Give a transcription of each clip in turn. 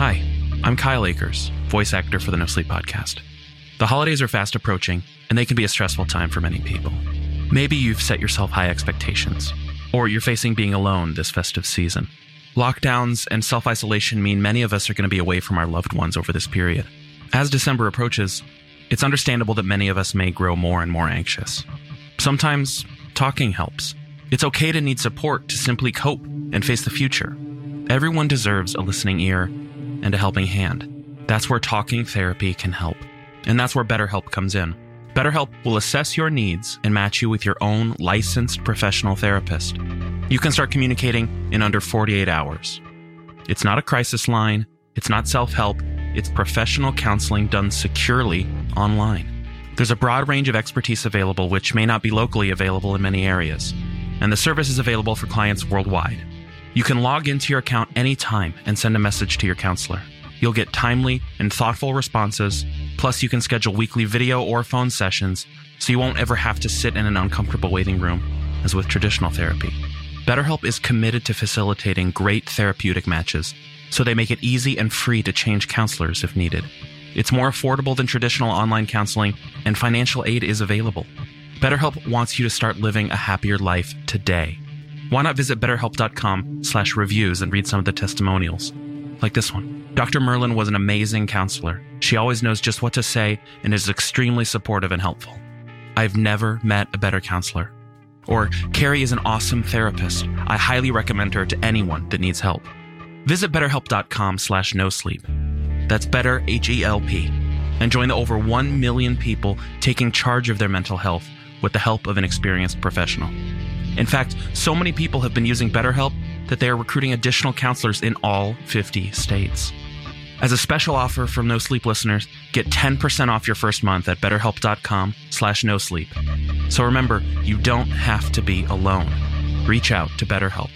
Hi, I'm Kyle Akers, voice actor for the No Sleep Podcast. The holidays are fast approaching, and they can be a stressful time for many people. Maybe you've set yourself high expectations or you're facing being alone this festive season. Lockdowns and self isolation mean many of us are going to be away from our loved ones over this period. As December approaches, it's understandable that many of us may grow more and more anxious. Sometimes talking helps. It's okay to need support to simply cope and face the future. Everyone deserves a listening ear and a helping hand. That's where talking therapy can help. And that's where BetterHelp comes in. BetterHelp will assess your needs and match you with your own licensed professional therapist. You can start communicating in under 48 hours. It's not a crisis line, it's not self help, it's professional counseling done securely online. There's a broad range of expertise available, which may not be locally available in many areas, and the service is available for clients worldwide. You can log into your account anytime and send a message to your counselor. You'll get timely and thoughtful responses. Plus, you can schedule weekly video or phone sessions so you won't ever have to sit in an uncomfortable waiting room, as with traditional therapy. BetterHelp is committed to facilitating great therapeutic matches, so they make it easy and free to change counselors if needed. It's more affordable than traditional online counseling, and financial aid is available. BetterHelp wants you to start living a happier life today. Why not visit betterhelp.com slash reviews and read some of the testimonials? Like this one. Dr. Merlin was an amazing counselor. She always knows just what to say and is extremely supportive and helpful. I've never met a better counselor. Or, Carrie is an awesome therapist. I highly recommend her to anyone that needs help. Visit betterhelp.com slash no sleep. That's better, H-E-L-P. And join the over 1 million people taking charge of their mental health with the help of an experienced professional. In fact, so many people have been using BetterHelp that they are recruiting additional counselors in all 50 states. As a special offer from No Sleep listeners, get 10% off your first month at betterhelp.com slash no sleep. So remember, you don't have to be alone. Reach out to BetterHelp.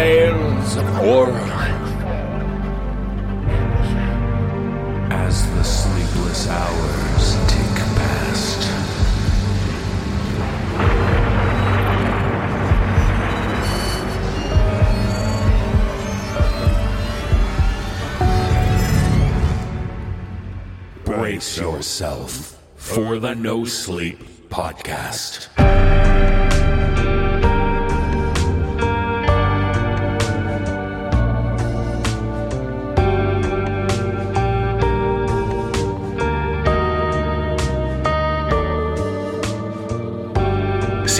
Tales of horror. As the sleepless hours tick past. Brace yourself for the No Sleep Podcast.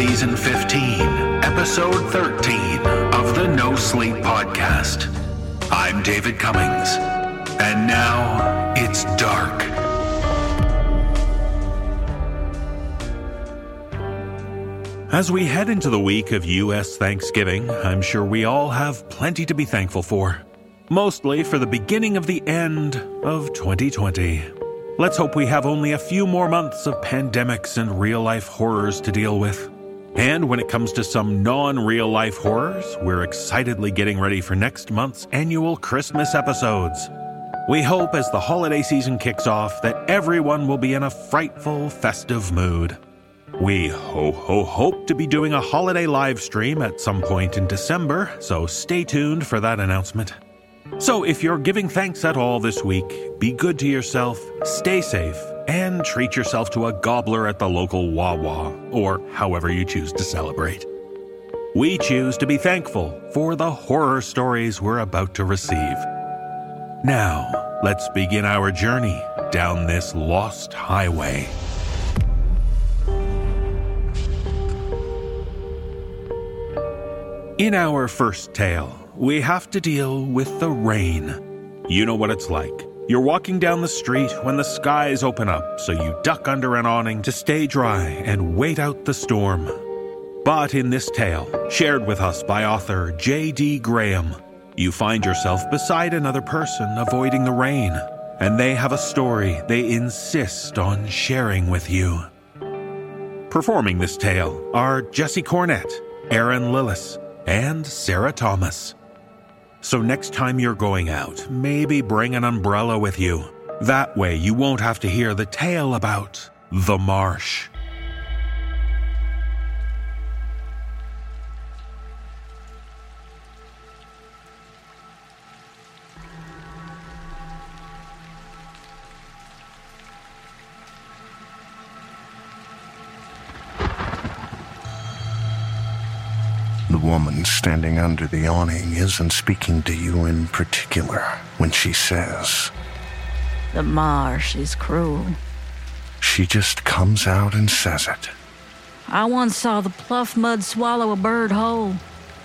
Season 15, Episode 13 of the No Sleep Podcast. I'm David Cummings, and now it's dark. As we head into the week of U.S. Thanksgiving, I'm sure we all have plenty to be thankful for. Mostly for the beginning of the end of 2020. Let's hope we have only a few more months of pandemics and real life horrors to deal with. And when it comes to some non real life horrors, we're excitedly getting ready for next month's annual Christmas episodes. We hope as the holiday season kicks off that everyone will be in a frightful, festive mood. We ho ho hope to be doing a holiday live stream at some point in December, so stay tuned for that announcement. So if you're giving thanks at all this week, be good to yourself, stay safe, and treat yourself to a gobbler at the local Wawa, or however you choose to celebrate. We choose to be thankful for the horror stories we're about to receive. Now, let's begin our journey down this lost highway. In our first tale, we have to deal with the rain. You know what it's like. You're walking down the street when the skies open up, so you duck under an awning to stay dry and wait out the storm. But in this tale, shared with us by author J.D. Graham, you find yourself beside another person avoiding the rain, and they have a story they insist on sharing with you. Performing this tale are Jesse Cornett, Erin Lillis, and Sarah Thomas. So next time you're going out, maybe bring an umbrella with you. That way you won't have to hear the tale about the marsh. Woman standing under the awning isn't speaking to you in particular when she says, The marsh is cruel. she just comes out and says it. I once saw the pluff mud swallow a bird whole.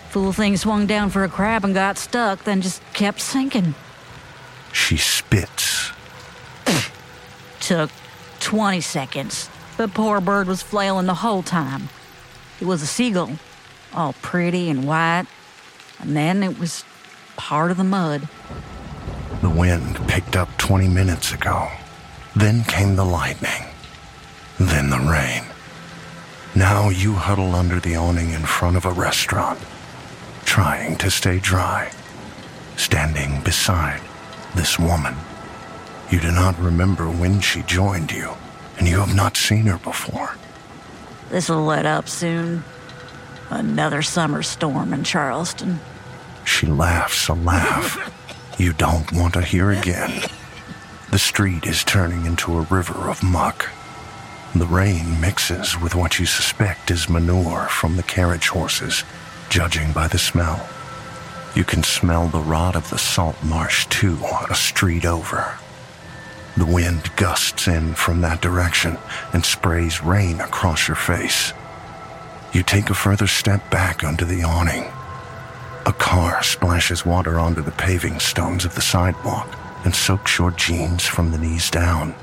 Fool thing swung down for a crab and got stuck, then just kept sinking. She spits. Took 20 seconds. The poor bird was flailing the whole time. It was a seagull, all pretty and white, and then it was part of the mud. The wind picked up 20 minutes ago. Then came the lightning. Then the rain. Now you huddle under the awning in front of a restaurant, trying to stay dry, standing beside this woman. You do not remember when she joined you, and you have not seen her before. This'll let up soon. Another summer storm in Charleston. She laughs a laugh you don't want to hear again. The street is turning into a river of muck. The rain mixes with what you suspect is manure from the carriage horses, judging by the smell. You can smell the rot of the salt marsh too, a street over. The wind gusts in from that direction and sprays rain across your face. You take a further step back under the awning. A car splashes water onto the paving stones of the sidewalk and soaks your jeans from the knees down.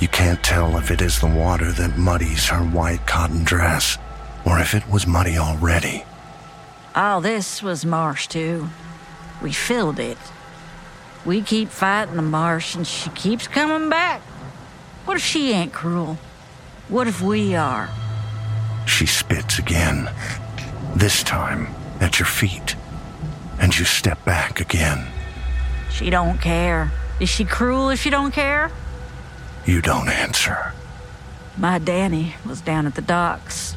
You can't tell if it is the water that muddies her white cotton dress or if it was muddy already. All this was marsh, too. We filled it. We keep fighting the marsh, and she keeps coming back. What if she ain't cruel? What if we are? She spits again, this time at your feet, and you step back again. She don't care. Is she cruel if she don't care? You don't answer. My Danny was down at the docks.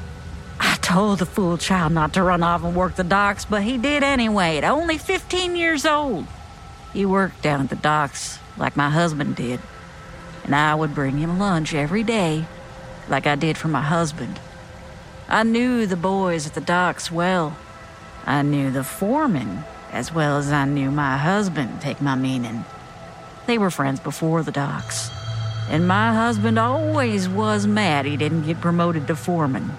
I told the fool child not to run off and work the docks, but he did anyway, at only 15 years old. He worked down at the docks like my husband did, and I would bring him lunch every day, like I did for my husband. I knew the boys at the docks well. I knew the foreman as well as I knew my husband, take my meaning. They were friends before the docks. And my husband always was mad he didn't get promoted to foreman.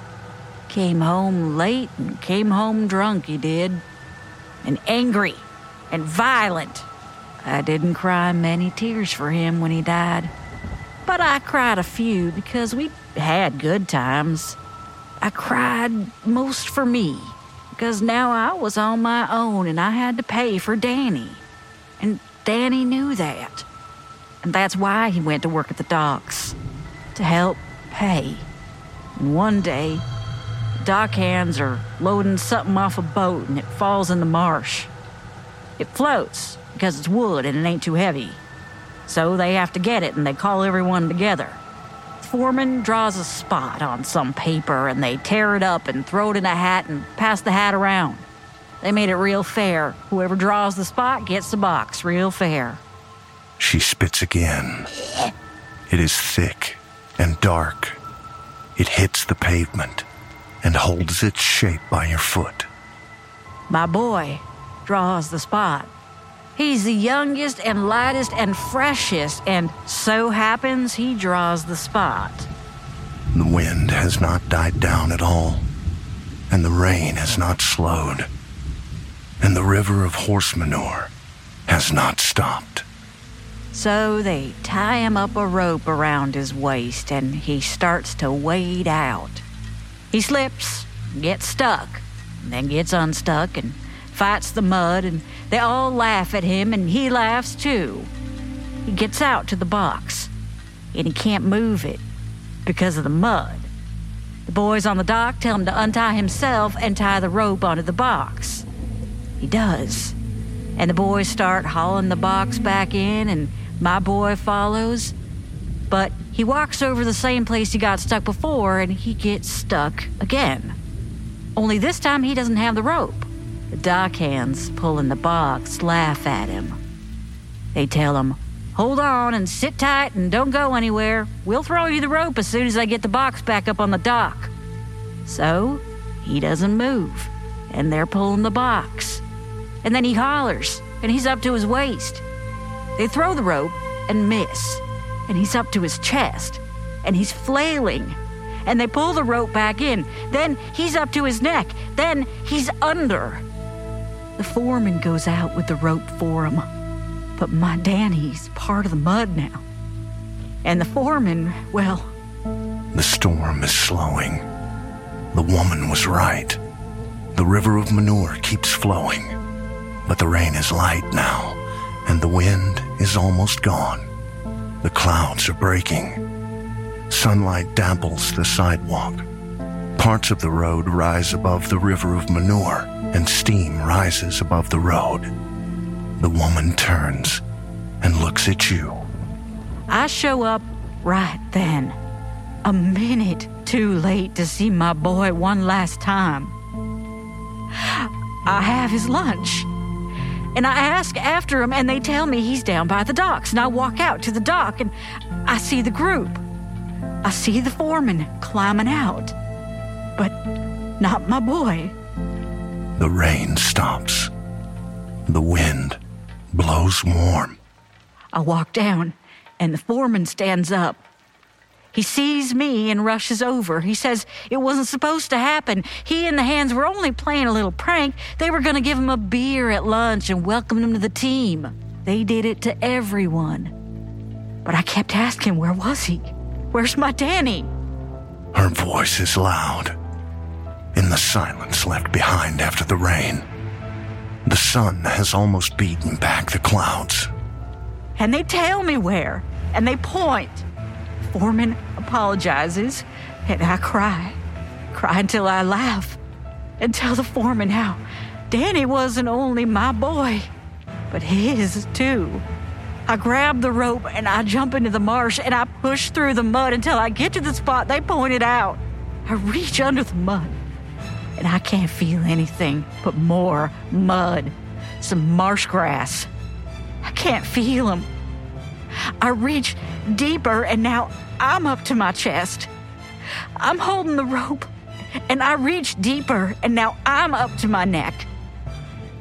Came home late and came home drunk, he did. And angry and violent. I didn't cry many tears for him when he died. But I cried a few because we had good times. I cried most for me because now I was on my own and I had to pay for Danny. And Danny knew that. And that's why he went to work at the docks to help pay. And one day, dock hands are loading something off a boat and it falls in the marsh. It floats because it's wood and it ain't too heavy. So they have to get it and they call everyone together. Foreman draws a spot on some paper and they tear it up and throw it in a hat and pass the hat around. They made it real fair. Whoever draws the spot gets the box, real fair. She spits again. It is thick and dark. It hits the pavement and holds its shape by your foot. My boy draws the spot. He's the youngest and lightest and freshest, and so happens he draws the spot. The wind has not died down at all, and the rain has not slowed, and the river of horse manure has not stopped. So they tie him up a rope around his waist, and he starts to wade out. He slips, gets stuck, then gets unstuck, and fights the mud, and they all laugh at him, and he laughs too. He gets out to the box, and he can't move it because of the mud. The boys on the dock tell him to untie himself and tie the rope onto the box. He does. And the boys start hauling the box back in, and my boy follows. But he walks over the same place he got stuck before, and he gets stuck again. Only this time he doesn't have the rope. The dock hands pulling the box laugh at him. They tell him, Hold on and sit tight and don't go anywhere. We'll throw you the rope as soon as I get the box back up on the dock. So he doesn't move, and they're pulling the box. And then he hollers, and he's up to his waist. They throw the rope and miss, and he's up to his chest, and he's flailing. And they pull the rope back in. Then he's up to his neck. Then he's under. The foreman goes out with the rope for him. But my Danny's part of the mud now. And the foreman, well, The storm is slowing. The woman was right. The river of manure keeps flowing. But the rain is light now, and the wind is almost gone. The clouds are breaking. Sunlight dapples the sidewalk. Parts of the road rise above the river of manure, and steam rises above the road. The woman turns and looks at you. I show up right then. A minute too late to see my boy one last time. I have his lunch. And I ask after him, and they tell me he's down by the docks. And I walk out to the dock, and I see the group. I see the foreman climbing out. But not my boy. The rain stops. The wind blows warm. I walk down, and the foreman stands up. He sees me and rushes over. He says it wasn't supposed to happen. He and the hands were only playing a little prank. They were going to give him a beer at lunch and welcome him to the team. They did it to everyone. But I kept asking, where was he? Where's my Danny? Her voice is loud. In the silence left behind after the rain, the sun has almost beaten back the clouds. And they tell me where, and they point. Foreman apologizes, and I cry. Cry until I laugh. And tell the foreman how Danny wasn't only my boy, but his too. I grab the rope and I jump into the marsh and I push through the mud until I get to the spot they pointed out. I reach under the mud and I can't feel anything but more mud, some marsh grass. I can't feel them. I reach deeper and now I'm up to my chest. I'm holding the rope and I reach deeper and now I'm up to my neck.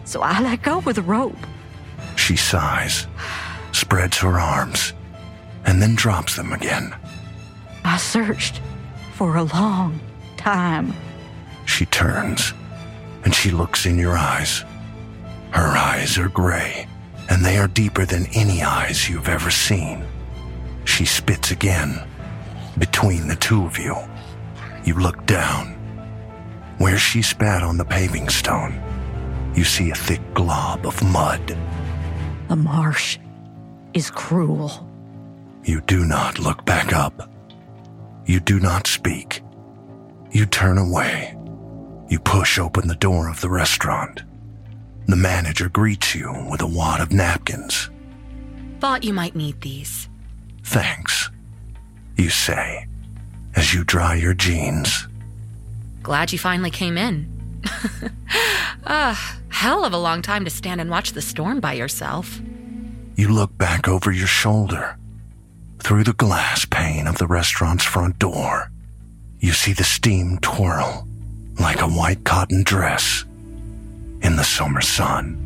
So I let go with the rope. She sighs, spreads her arms, and then drops them again. I searched for a long time. She turns and she looks in your eyes. Her eyes are gray, and they are deeper than any eyes you've ever seen. She spits again. Between the two of you, you look down. Where she spat on the paving stone, you see a thick glob of mud. The marsh is cruel. You do not look back up. You do not speak. You turn away. You push open the door of the restaurant. The manager greets you with a wad of napkins. Thought you might need these. Thanks, you say, as you dry your jeans. Glad you finally came in. Ah, hell of a long time to stand and watch the storm by yourself. You look back over your shoulder. Through the glass pane of the restaurant's front door, you see the steam twirl like a white cotton dress in the summer sun.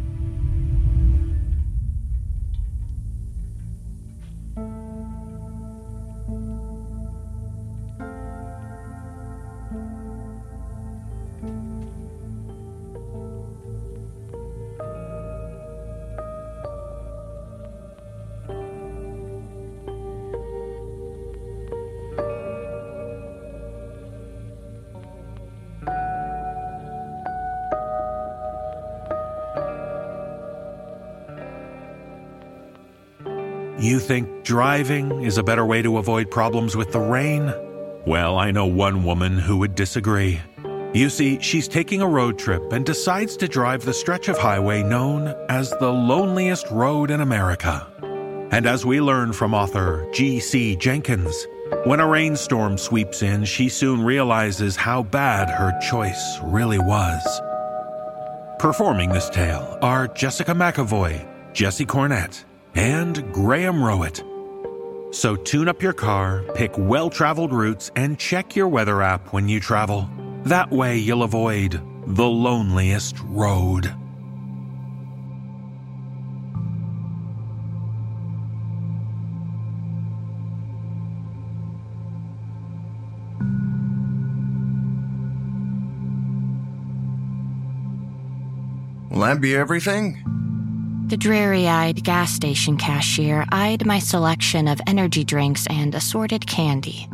Think driving is a better way to avoid problems with the rain? Well, I know one woman who would disagree. You see, she's taking a road trip and decides to drive the stretch of highway known as the loneliest road in America. And as we learn from author G.C. Jenkins, when a rainstorm sweeps in, she soon realizes how bad her choice really was. Performing this tale are Jessica McEvoy, Jesse Cornett, and Graham Rowat. So tune up your car, pick well traveled routes, and check your weather app when you travel. That way you'll avoid the loneliest road. Will that be everything? The dreary eyed gas station cashier eyed my selection of energy drinks and assorted candy.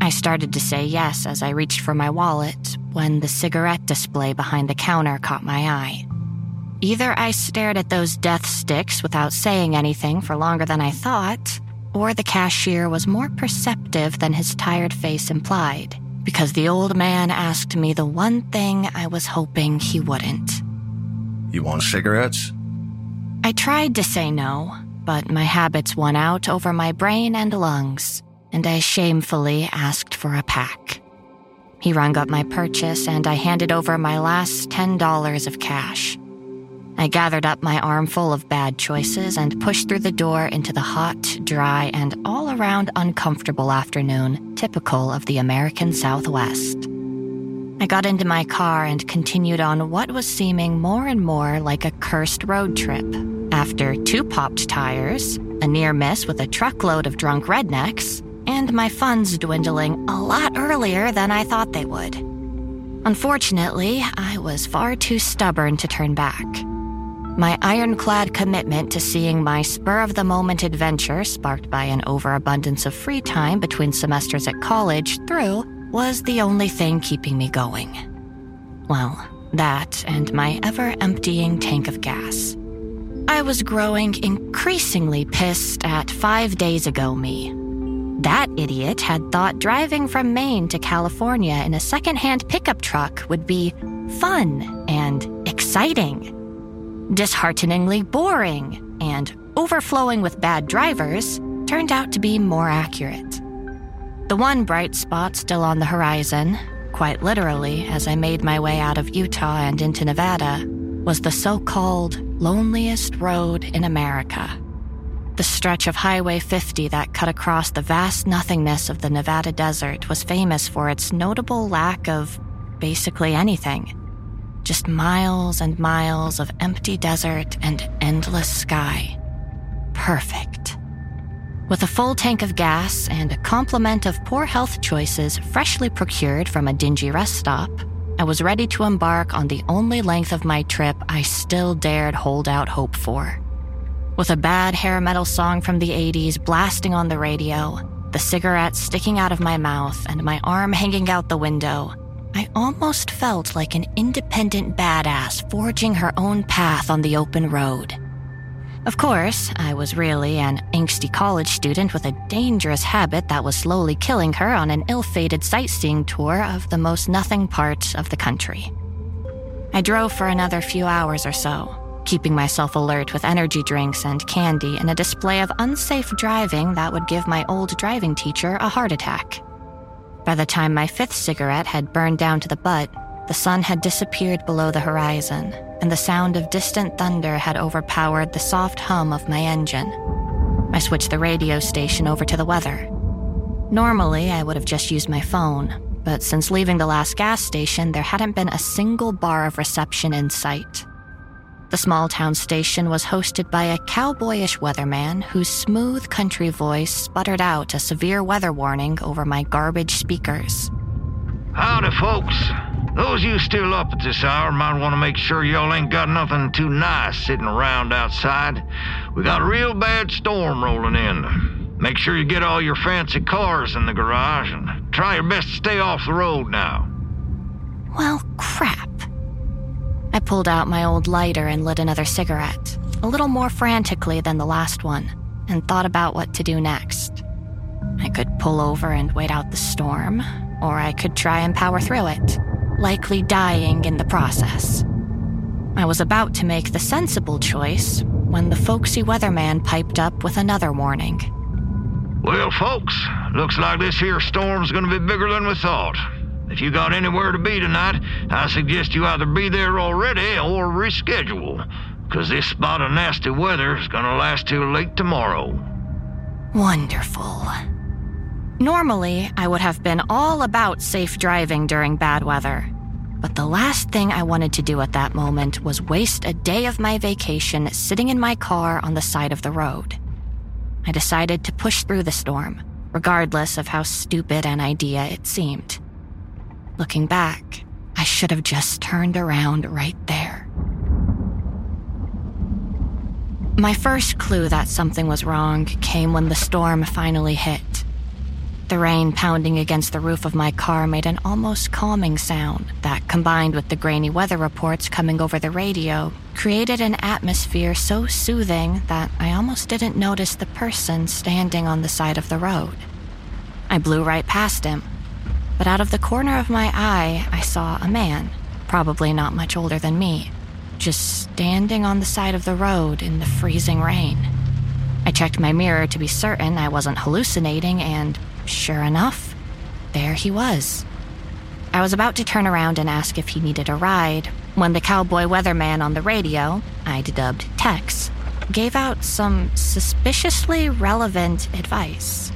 I started to say yes as I reached for my wallet when the cigarette display behind the counter caught my eye. Either I stared at those death sticks without saying anything for longer than I thought, or the cashier was more perceptive than his tired face implied, because the old man asked me the one thing I was hoping he wouldn't. You want cigarettes? I tried to say no, but my habits won out over my brain and lungs, and I shamefully asked for a pack. He rung up my purchase, and I handed over my last $10 of cash. I gathered up my armful of bad choices and pushed through the door into the hot, dry, and all around uncomfortable afternoon typical of the American Southwest. I got into my car and continued on what was seeming more and more like a cursed road trip. After two popped tires, a near miss with a truckload of drunk rednecks, and my funds dwindling a lot earlier than I thought they would. Unfortunately, I was far too stubborn to turn back. My ironclad commitment to seeing my spur of the moment adventure, sparked by an overabundance of free time between semesters at college, through was the only thing keeping me going. Well, that and my ever emptying tank of gas. I was growing increasingly pissed at five days ago me. That idiot had thought driving from Maine to California in a secondhand pickup truck would be fun and exciting. Dishearteningly boring and overflowing with bad drivers turned out to be more accurate. The one bright spot still on the horizon, quite literally as I made my way out of Utah and into Nevada, was the so called loneliest road in America. The stretch of Highway 50 that cut across the vast nothingness of the Nevada desert was famous for its notable lack of basically anything. Just miles and miles of empty desert and endless sky. Perfect. With a full tank of gas and a complement of poor health choices freshly procured from a dingy rest stop, I was ready to embark on the only length of my trip I still dared hold out hope for. With a bad hair metal song from the 80s blasting on the radio, the cigarette sticking out of my mouth, and my arm hanging out the window, I almost felt like an independent badass forging her own path on the open road. Of course, I was really an angsty college student with a dangerous habit that was slowly killing her on an ill fated sightseeing tour of the most nothing part of the country. I drove for another few hours or so, keeping myself alert with energy drinks and candy and a display of unsafe driving that would give my old driving teacher a heart attack. By the time my fifth cigarette had burned down to the butt, the sun had disappeared below the horizon, and the sound of distant thunder had overpowered the soft hum of my engine. I switched the radio station over to the weather. Normally, I would have just used my phone, but since leaving the last gas station, there hadn't been a single bar of reception in sight. The small town station was hosted by a cowboyish weatherman whose smooth country voice sputtered out a severe weather warning over my garbage speakers. Howdy, folks. Those you still up at this hour might want to make sure y'all ain't got nothing too nice sitting around outside. We got a real bad storm rolling in. Make sure you get all your fancy cars in the garage and try your best to stay off the road now. Well, crap. I pulled out my old lighter and lit another cigarette, a little more frantically than the last one, and thought about what to do next. I could pull over and wait out the storm, or I could try and power through it, likely dying in the process. I was about to make the sensible choice when the folksy weatherman piped up with another warning. Well, folks, looks like this here storm's gonna be bigger than we thought. If you got anywhere to be tonight, I suggest you either be there already or reschedule, because this spot of nasty weather is gonna last till late tomorrow. Wonderful. Normally, I would have been all about safe driving during bad weather. But the last thing I wanted to do at that moment was waste a day of my vacation sitting in my car on the side of the road. I decided to push through the storm, regardless of how stupid an idea it seemed. Looking back, I should have just turned around right there. My first clue that something was wrong came when the storm finally hit. The rain pounding against the roof of my car made an almost calming sound that, combined with the grainy weather reports coming over the radio, created an atmosphere so soothing that I almost didn't notice the person standing on the side of the road. I blew right past him, but out of the corner of my eye, I saw a man, probably not much older than me, just standing on the side of the road in the freezing rain. I checked my mirror to be certain I wasn't hallucinating, and Sure enough, there he was. I was about to turn around and ask if he needed a ride when the cowboy weatherman on the radio, I'd dubbed Tex, gave out some suspiciously relevant advice.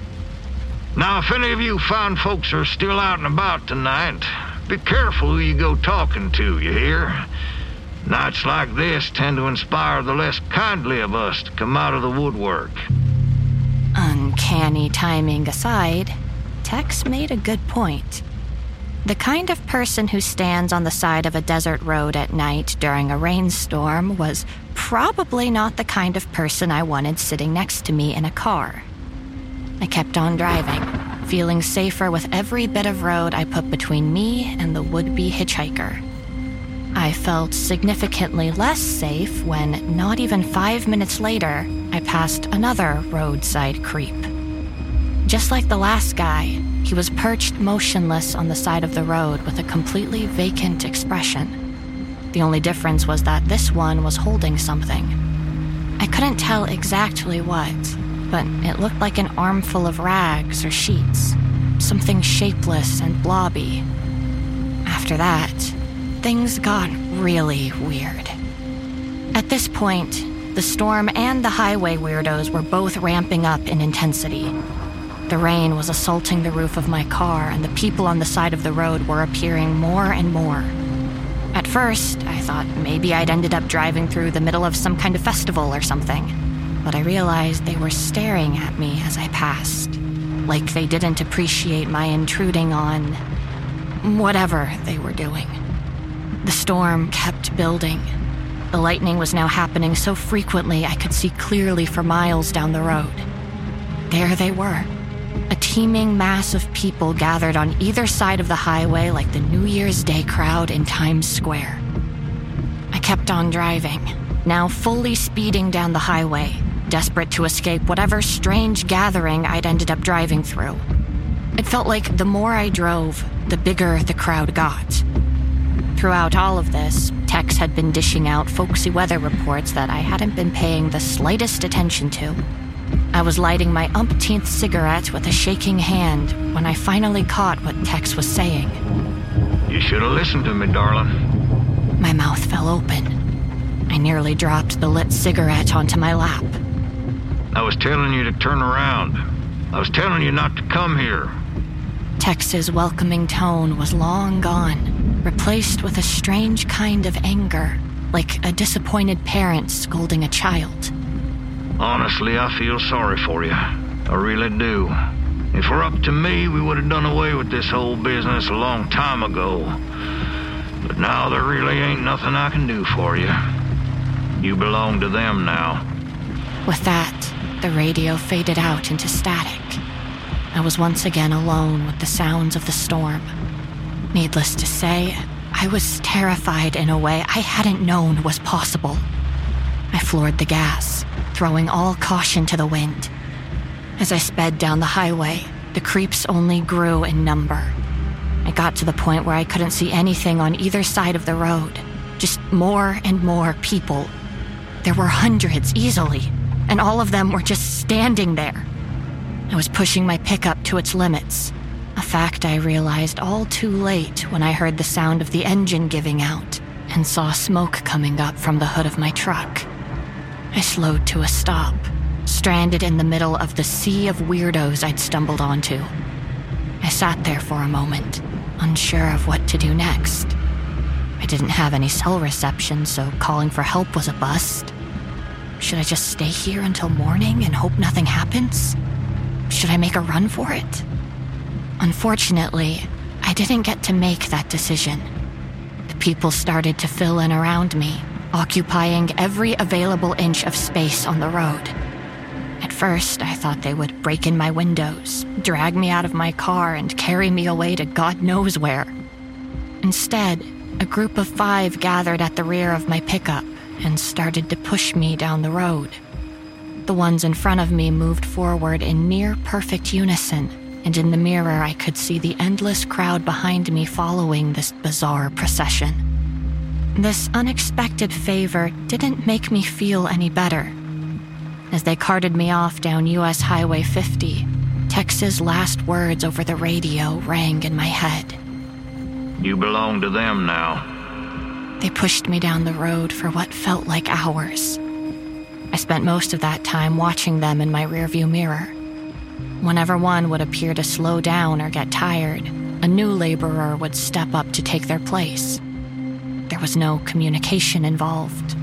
Now, if any of you fine folks are still out and about tonight, be careful who you go talking to, you hear? Nights like this tend to inspire the less kindly of us to come out of the woodwork. Uncanny timing aside, Tex made a good point. The kind of person who stands on the side of a desert road at night during a rainstorm was probably not the kind of person I wanted sitting next to me in a car. I kept on driving, feeling safer with every bit of road I put between me and the would be hitchhiker. I felt significantly less safe when, not even five minutes later, I passed another roadside creep. Just like the last guy, he was perched motionless on the side of the road with a completely vacant expression. The only difference was that this one was holding something. I couldn't tell exactly what, but it looked like an armful of rags or sheets, something shapeless and blobby. After that, things got really weird. At this point, the storm and the highway weirdos were both ramping up in intensity. The rain was assaulting the roof of my car, and the people on the side of the road were appearing more and more. At first, I thought maybe I'd ended up driving through the middle of some kind of festival or something, but I realized they were staring at me as I passed, like they didn't appreciate my intruding on whatever they were doing. The storm kept building. The lightning was now happening so frequently I could see clearly for miles down the road. There they were, a teeming mass of people gathered on either side of the highway like the New Year's Day crowd in Times Square. I kept on driving, now fully speeding down the highway, desperate to escape whatever strange gathering I'd ended up driving through. It felt like the more I drove, the bigger the crowd got. Throughout all of this, Tex had been dishing out folksy weather reports that I hadn't been paying the slightest attention to. I was lighting my umpteenth cigarette with a shaking hand when I finally caught what Tex was saying. You should have listened to me, darling. My mouth fell open. I nearly dropped the lit cigarette onto my lap. I was telling you to turn around. I was telling you not to come here. Tex's welcoming tone was long gone, replaced with a strange kind of anger, like a disappointed parent scolding a child. Honestly, I feel sorry for you. I really do. If we're up to me, we would have done away with this whole business a long time ago. But now there really ain't nothing I can do for you. You belong to them now. With that, the radio faded out into static. I was once again alone with the sounds of the storm. Needless to say, I was terrified in a way I hadn't known was possible. I floored the gas, throwing all caution to the wind. As I sped down the highway, the creeps only grew in number. I got to the point where I couldn't see anything on either side of the road, just more and more people. There were hundreds easily, and all of them were just standing there. I was pushing my pickup to its limits, a fact I realized all too late when I heard the sound of the engine giving out and saw smoke coming up from the hood of my truck. I slowed to a stop, stranded in the middle of the sea of weirdos I'd stumbled onto. I sat there for a moment, unsure of what to do next. I didn't have any cell reception, so calling for help was a bust. Should I just stay here until morning and hope nothing happens? Should I make a run for it? Unfortunately, I didn't get to make that decision. The people started to fill in around me, occupying every available inch of space on the road. At first, I thought they would break in my windows, drag me out of my car, and carry me away to God knows where. Instead, a group of five gathered at the rear of my pickup and started to push me down the road. The ones in front of me moved forward in near perfect unison, and in the mirror I could see the endless crowd behind me following this bizarre procession. This unexpected favor didn't make me feel any better. As they carted me off down US Highway 50, Tex's last words over the radio rang in my head. You belong to them now. They pushed me down the road for what felt like hours. I spent most of that time watching them in my rearview mirror. Whenever one would appear to slow down or get tired, a new laborer would step up to take their place. There was no communication involved.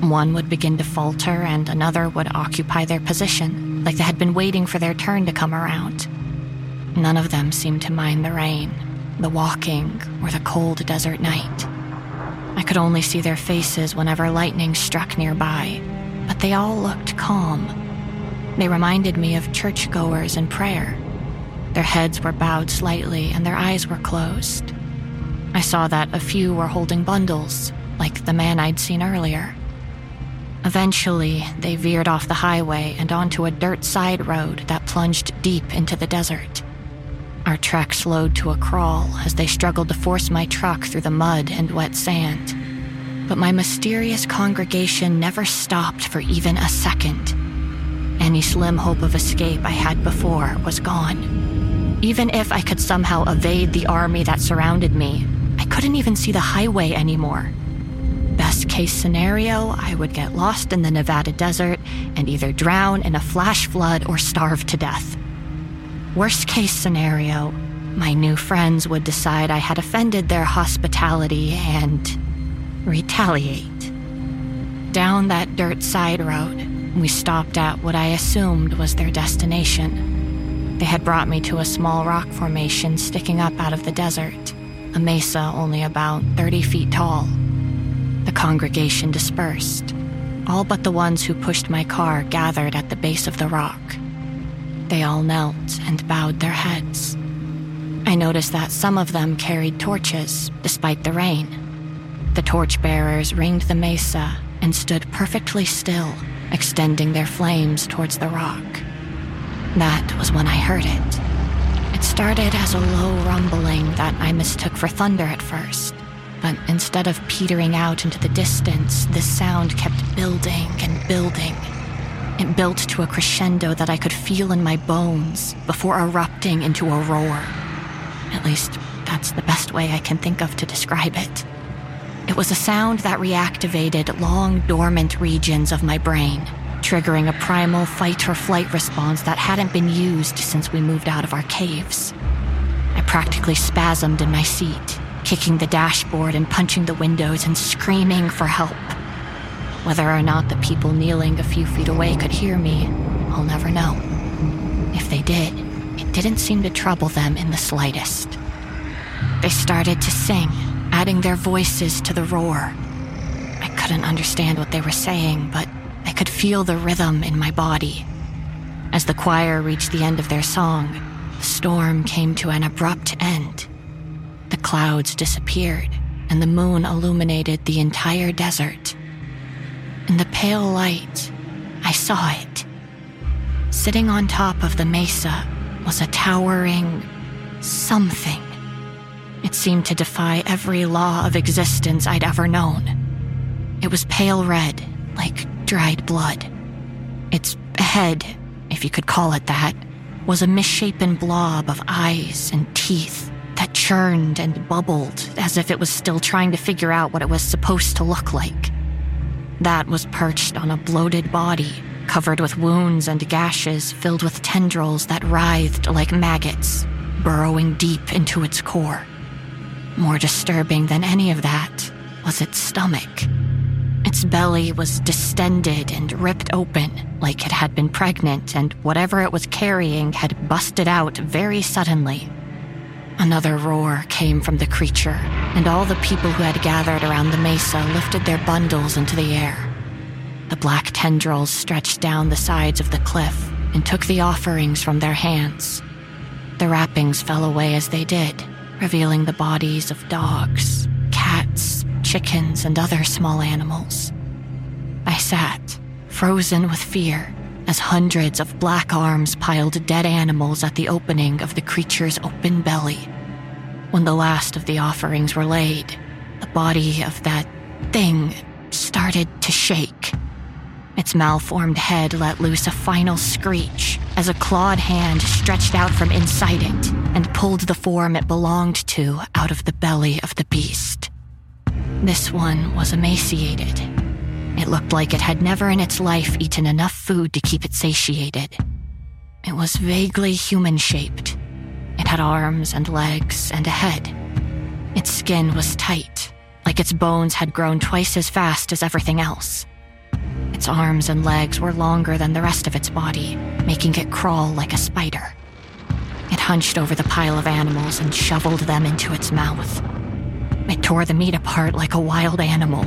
One would begin to falter, and another would occupy their position, like they had been waiting for their turn to come around. None of them seemed to mind the rain, the walking, or the cold desert night. I could only see their faces whenever lightning struck nearby, but they all looked calm. They reminded me of churchgoers in prayer. Their heads were bowed slightly and their eyes were closed. I saw that a few were holding bundles, like the man I'd seen earlier. Eventually, they veered off the highway and onto a dirt side road that plunged deep into the desert. Our trek slowed to a crawl as they struggled to force my truck through the mud and wet sand. But my mysterious congregation never stopped for even a second. Any slim hope of escape I had before was gone. Even if I could somehow evade the army that surrounded me, I couldn't even see the highway anymore. Best case scenario, I would get lost in the Nevada desert and either drown in a flash flood or starve to death. Worst case scenario, my new friends would decide I had offended their hospitality and retaliate. Down that dirt side road, we stopped at what I assumed was their destination. They had brought me to a small rock formation sticking up out of the desert, a mesa only about 30 feet tall. The congregation dispersed. All but the ones who pushed my car gathered at the base of the rock. They all knelt and bowed their heads. I noticed that some of them carried torches, despite the rain. The torchbearers ringed the mesa and stood perfectly still, extending their flames towards the rock. That was when I heard it. It started as a low rumbling that I mistook for thunder at first, but instead of petering out into the distance, this sound kept building and building. It built to a crescendo that I could feel in my bones before erupting into a roar. At least, that's the best way I can think of to describe it. It was a sound that reactivated long dormant regions of my brain, triggering a primal fight or flight response that hadn't been used since we moved out of our caves. I practically spasmed in my seat, kicking the dashboard and punching the windows and screaming for help. Whether or not the people kneeling a few feet away could hear me, I'll never know. If they did, it didn't seem to trouble them in the slightest. They started to sing, adding their voices to the roar. I couldn't understand what they were saying, but I could feel the rhythm in my body. As the choir reached the end of their song, the storm came to an abrupt end. The clouds disappeared, and the moon illuminated the entire desert. In the pale light, I saw it. Sitting on top of the mesa was a towering something. It seemed to defy every law of existence I'd ever known. It was pale red, like dried blood. Its head, if you could call it that, was a misshapen blob of eyes and teeth that churned and bubbled as if it was still trying to figure out what it was supposed to look like. That was perched on a bloated body, covered with wounds and gashes filled with tendrils that writhed like maggots, burrowing deep into its core. More disturbing than any of that was its stomach. Its belly was distended and ripped open, like it had been pregnant, and whatever it was carrying had busted out very suddenly. Another roar came from the creature, and all the people who had gathered around the mesa lifted their bundles into the air. The black tendrils stretched down the sides of the cliff and took the offerings from their hands. The wrappings fell away as they did, revealing the bodies of dogs, cats, chickens, and other small animals. I sat, frozen with fear, as hundreds of black arms piled dead animals at the opening of the creature's open belly. When the last of the offerings were laid, the body of that thing started to shake. Its malformed head let loose a final screech as a clawed hand stretched out from inside it and pulled the form it belonged to out of the belly of the beast. This one was emaciated. It looked like it had never in its life eaten enough food to keep it satiated. It was vaguely human shaped. It had arms and legs and a head. Its skin was tight, like its bones had grown twice as fast as everything else. Its arms and legs were longer than the rest of its body, making it crawl like a spider. It hunched over the pile of animals and shoveled them into its mouth. It tore the meat apart like a wild animal.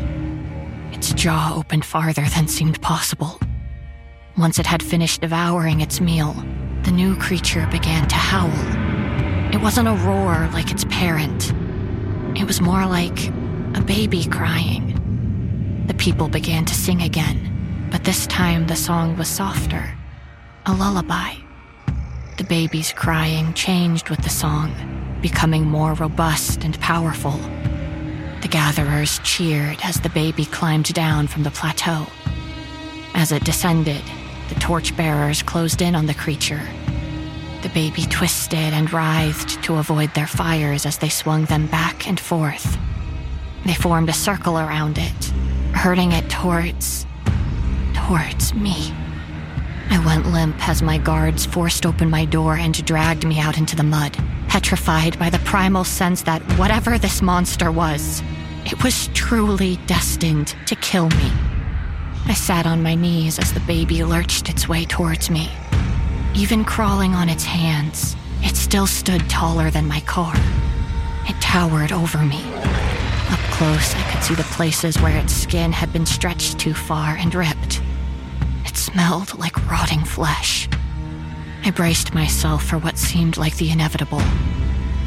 Its jaw opened farther than seemed possible. Once it had finished devouring its meal, the new creature began to howl. It wasn't a roar like its parent, it was more like a baby crying. The people began to sing again but this time the song was softer a lullaby. The baby's crying changed with the song, becoming more robust and powerful. The gatherers cheered as the baby climbed down from the plateau. As it descended, the torchbearers closed in on the creature. The baby twisted and writhed to avoid their fires as they swung them back and forth. They formed a circle around it, herding it towards towards me. I went limp as my guards forced open my door and dragged me out into the mud, petrified by the primal sense that whatever this monster was, it was truly destined to kill me. I sat on my knees as the baby lurched its way towards me. Even crawling on its hands, it still stood taller than my car. It towered over me. Up close, I could see the places where its skin had been stretched too far and ripped. Smelled like rotting flesh. I braced myself for what seemed like the inevitable.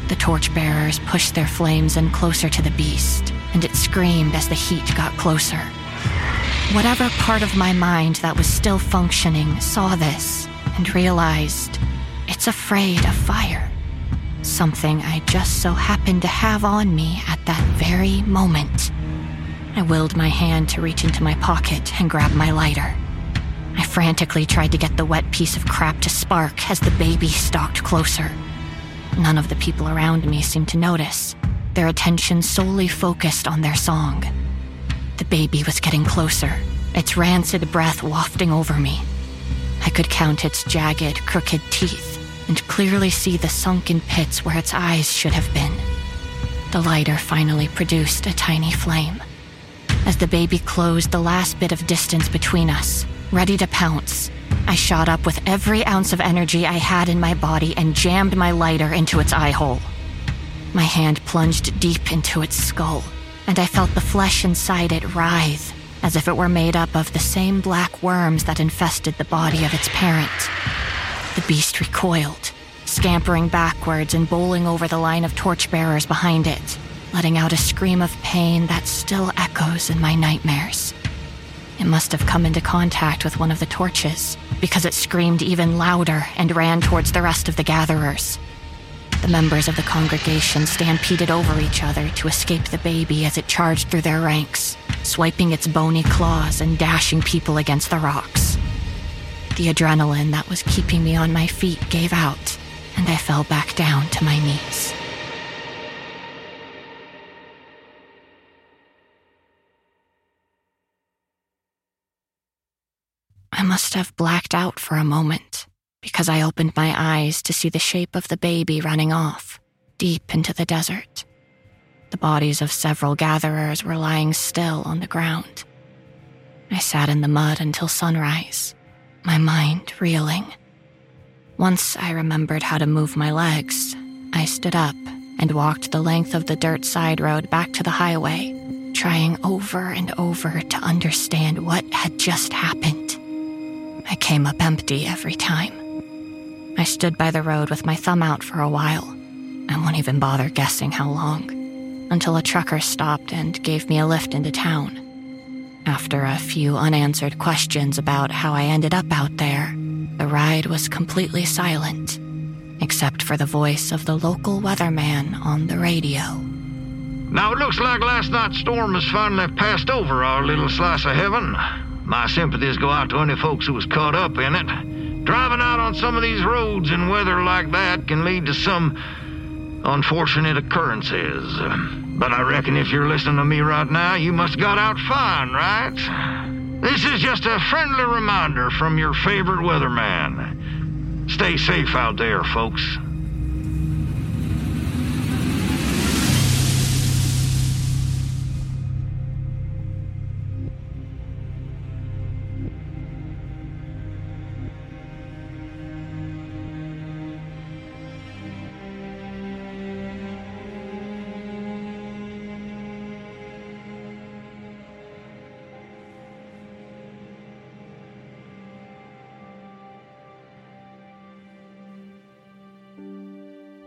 The torchbearers pushed their flames in closer to the beast, and it screamed as the heat got closer. Whatever part of my mind that was still functioning saw this and realized it's afraid of fire. Something I just so happened to have on me at that very moment. I willed my hand to reach into my pocket and grab my lighter. I frantically tried to get the wet piece of crap to spark as the baby stalked closer. None of the people around me seemed to notice, their attention solely focused on their song. The baby was getting closer, its rancid breath wafting over me. I could count its jagged, crooked teeth and clearly see the sunken pits where its eyes should have been. The lighter finally produced a tiny flame. As the baby closed the last bit of distance between us, ready to pounce. I shot up with every ounce of energy I had in my body and jammed my lighter into its eye hole. My hand plunged deep into its skull, and I felt the flesh inside it writhe, as if it were made up of the same black worms that infested the body of its parent. The beast recoiled, scampering backwards and bowling over the line of torchbearers behind it, letting out a scream of pain that still echoes in my nightmares. It must have come into contact with one of the torches because it screamed even louder and ran towards the rest of the gatherers. The members of the congregation stampeded over each other to escape the baby as it charged through their ranks, swiping its bony claws and dashing people against the rocks. The adrenaline that was keeping me on my feet gave out, and I fell back down to my knees. Have blacked out for a moment because I opened my eyes to see the shape of the baby running off, deep into the desert. The bodies of several gatherers were lying still on the ground. I sat in the mud until sunrise, my mind reeling. Once I remembered how to move my legs, I stood up and walked the length of the dirt side road back to the highway, trying over and over to understand what had just happened. I came up empty every time. I stood by the road with my thumb out for a while. I won't even bother guessing how long, until a trucker stopped and gave me a lift into town. After a few unanswered questions about how I ended up out there, the ride was completely silent, except for the voice of the local weatherman on the radio. Now it looks like last night's storm has finally passed over our little slice of heaven. My sympathies go out to any folks who was caught up in it. Driving out on some of these roads in weather like that can lead to some unfortunate occurrences. But I reckon if you're listening to me right now, you must got out fine, right? This is just a friendly reminder from your favorite weatherman. Stay safe out there, folks.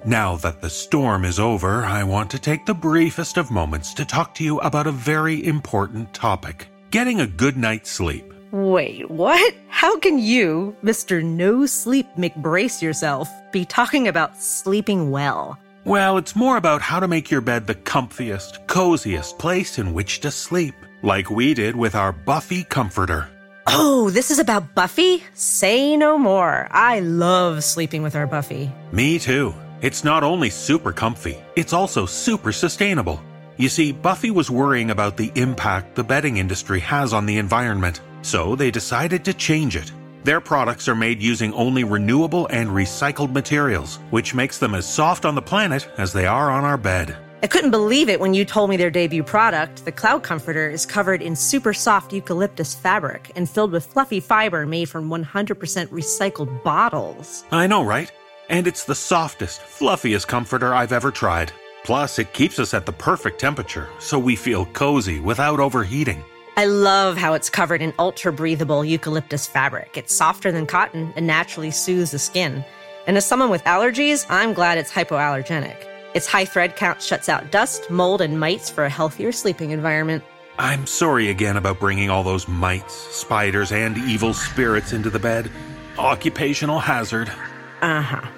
Now that the storm is over, I want to take the briefest of moments to talk to you about a very important topic getting a good night's sleep. Wait, what? How can you, Mr. No Sleep McBrace yourself, be talking about sleeping well? Well, it's more about how to make your bed the comfiest, coziest place in which to sleep, like we did with our Buffy comforter. Oh, this is about Buffy? Say no more. I love sleeping with our Buffy. Me too. It's not only super comfy, it's also super sustainable. You see, Buffy was worrying about the impact the bedding industry has on the environment, so they decided to change it. Their products are made using only renewable and recycled materials, which makes them as soft on the planet as they are on our bed. I couldn't believe it when you told me their debut product, the Cloud Comforter, is covered in super soft eucalyptus fabric and filled with fluffy fiber made from 100% recycled bottles. I know, right? And it's the softest, fluffiest comforter I've ever tried. Plus, it keeps us at the perfect temperature, so we feel cozy without overheating. I love how it's covered in ultra breathable eucalyptus fabric. It's softer than cotton and naturally soothes the skin. And as someone with allergies, I'm glad it's hypoallergenic. Its high thread count shuts out dust, mold, and mites for a healthier sleeping environment. I'm sorry again about bringing all those mites, spiders, and evil spirits into the bed. Occupational hazard. Uh huh.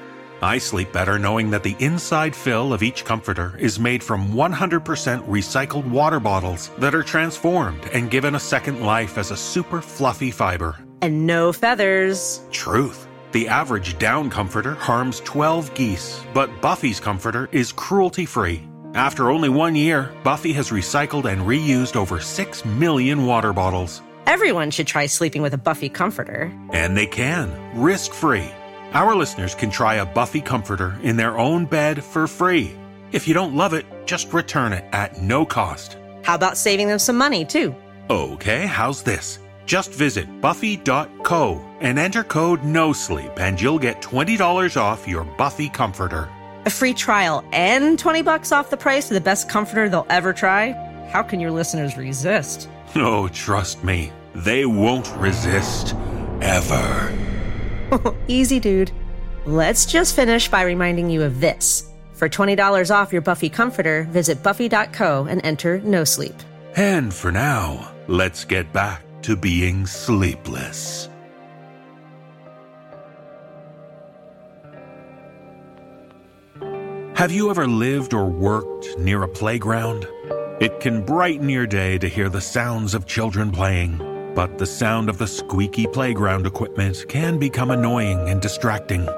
I sleep better knowing that the inside fill of each comforter is made from 100% recycled water bottles that are transformed and given a second life as a super fluffy fiber. And no feathers. Truth. The average down comforter harms 12 geese, but Buffy's comforter is cruelty free. After only one year, Buffy has recycled and reused over 6 million water bottles. Everyone should try sleeping with a Buffy comforter. And they can, risk free. Our listeners can try a Buffy comforter in their own bed for free. If you don't love it, just return it at no cost. How about saving them some money, too? Okay, how's this? Just visit buffy.co and enter code NOSLEEP and you'll get $20 off your Buffy comforter. A free trial and 20 bucks off the price of the best comforter they'll ever try? How can your listeners resist? Oh, trust me, they won't resist. Ever. Easy, dude. Let's just finish by reminding you of this. For $20 off your Buffy comforter, visit buffy.co and enter no sleep. And for now, let's get back to being sleepless. Have you ever lived or worked near a playground? It can brighten your day to hear the sounds of children playing, but the sound of the squeaky playground equipment can become annoying and distracting.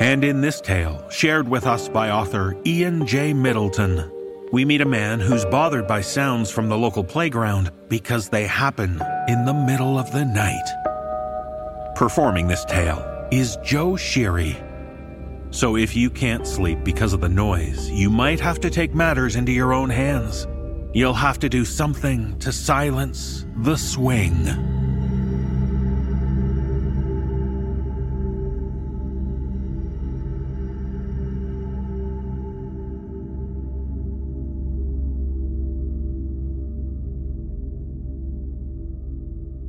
And in this tale, shared with us by author Ian J. Middleton, we meet a man who's bothered by sounds from the local playground because they happen in the middle of the night. Performing this tale is Joe Sheary. So if you can't sleep because of the noise, you might have to take matters into your own hands. You'll have to do something to silence the swing.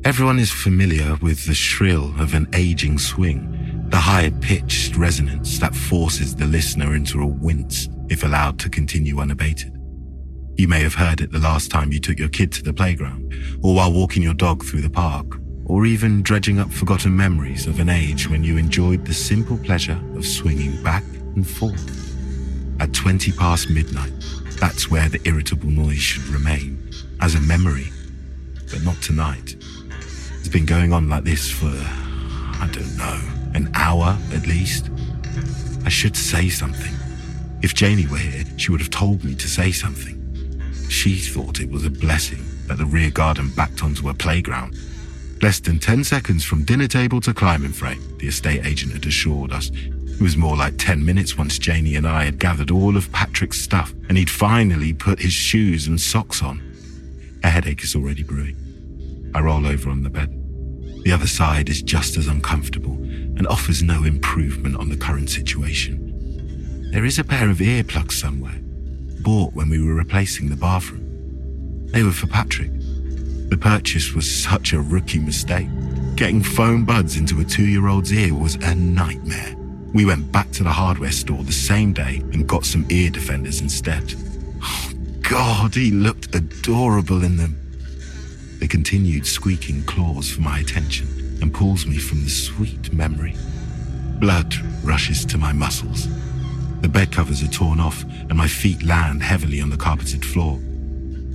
Everyone is familiar with the shrill of an aging swing, the high pitched resonance that forces the listener into a wince if allowed to continue unabated. You may have heard it the last time you took your kid to the playground, or while walking your dog through the park, or even dredging up forgotten memories of an age when you enjoyed the simple pleasure of swinging back and forth. At 20 past midnight, that's where the irritable noise should remain, as a memory, but not tonight. It's been going on like this for, I don't know, an hour at least. I should say something. If Janie were here, she would have told me to say something. She thought it was a blessing that the rear garden backed onto a playground. Less than 10 seconds from dinner table to climbing frame, the estate agent had assured us. It was more like 10 minutes once Janie and I had gathered all of Patrick's stuff and he'd finally put his shoes and socks on. A headache is already brewing. I roll over on the bed. The other side is just as uncomfortable and offers no improvement on the current situation. There is a pair of earplugs somewhere, bought when we were replacing the bathroom. They were for Patrick. The purchase was such a rookie mistake. Getting foam buds into a two year old's ear was a nightmare. We went back to the hardware store the same day and got some ear defenders instead. Oh, God, he looked adorable in them. The continued squeaking claws for my attention and pulls me from the sweet memory. Blood rushes to my muscles. The bed covers are torn off and my feet land heavily on the carpeted floor.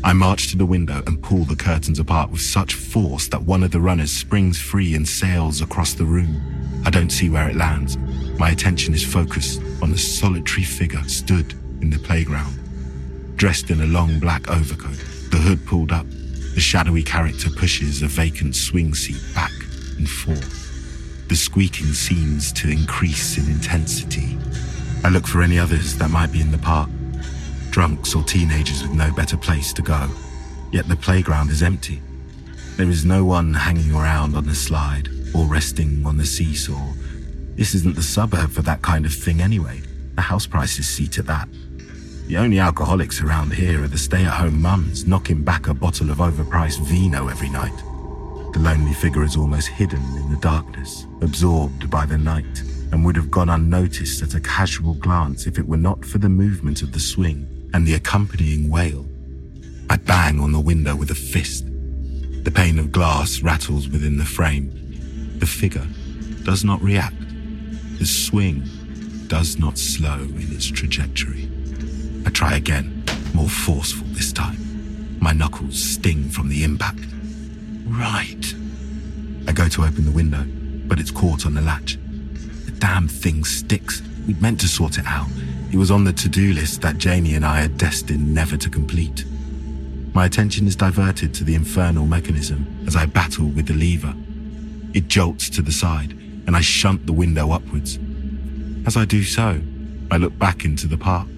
I march to the window and pull the curtains apart with such force that one of the runners springs free and sails across the room. I don't see where it lands. My attention is focused on a solitary figure stood in the playground. Dressed in a long black overcoat, the hood pulled up, the shadowy character pushes a vacant swing seat back and forth. The squeaking seems to increase in intensity. I look for any others that might be in the park. Drunks or teenagers with no better place to go. Yet the playground is empty. There is no one hanging around on the slide or resting on the seesaw. This isn't the suburb for that kind of thing anyway. The house prices see to that. The only alcoholics around here are the stay at home mums knocking back a bottle of overpriced vino every night. The lonely figure is almost hidden in the darkness, absorbed by the night, and would have gone unnoticed at a casual glance if it were not for the movement of the swing and the accompanying wail. I bang on the window with a fist. The pane of glass rattles within the frame. The figure does not react. The swing does not slow in its trajectory. I try again, more forceful this time. My knuckles sting from the impact. Right. I go to open the window, but it's caught on the latch. Damn thing sticks. We'd meant to sort it out. It was on the to do list that Janie and I are destined never to complete. My attention is diverted to the infernal mechanism as I battle with the lever. It jolts to the side, and I shunt the window upwards. As I do so, I look back into the park.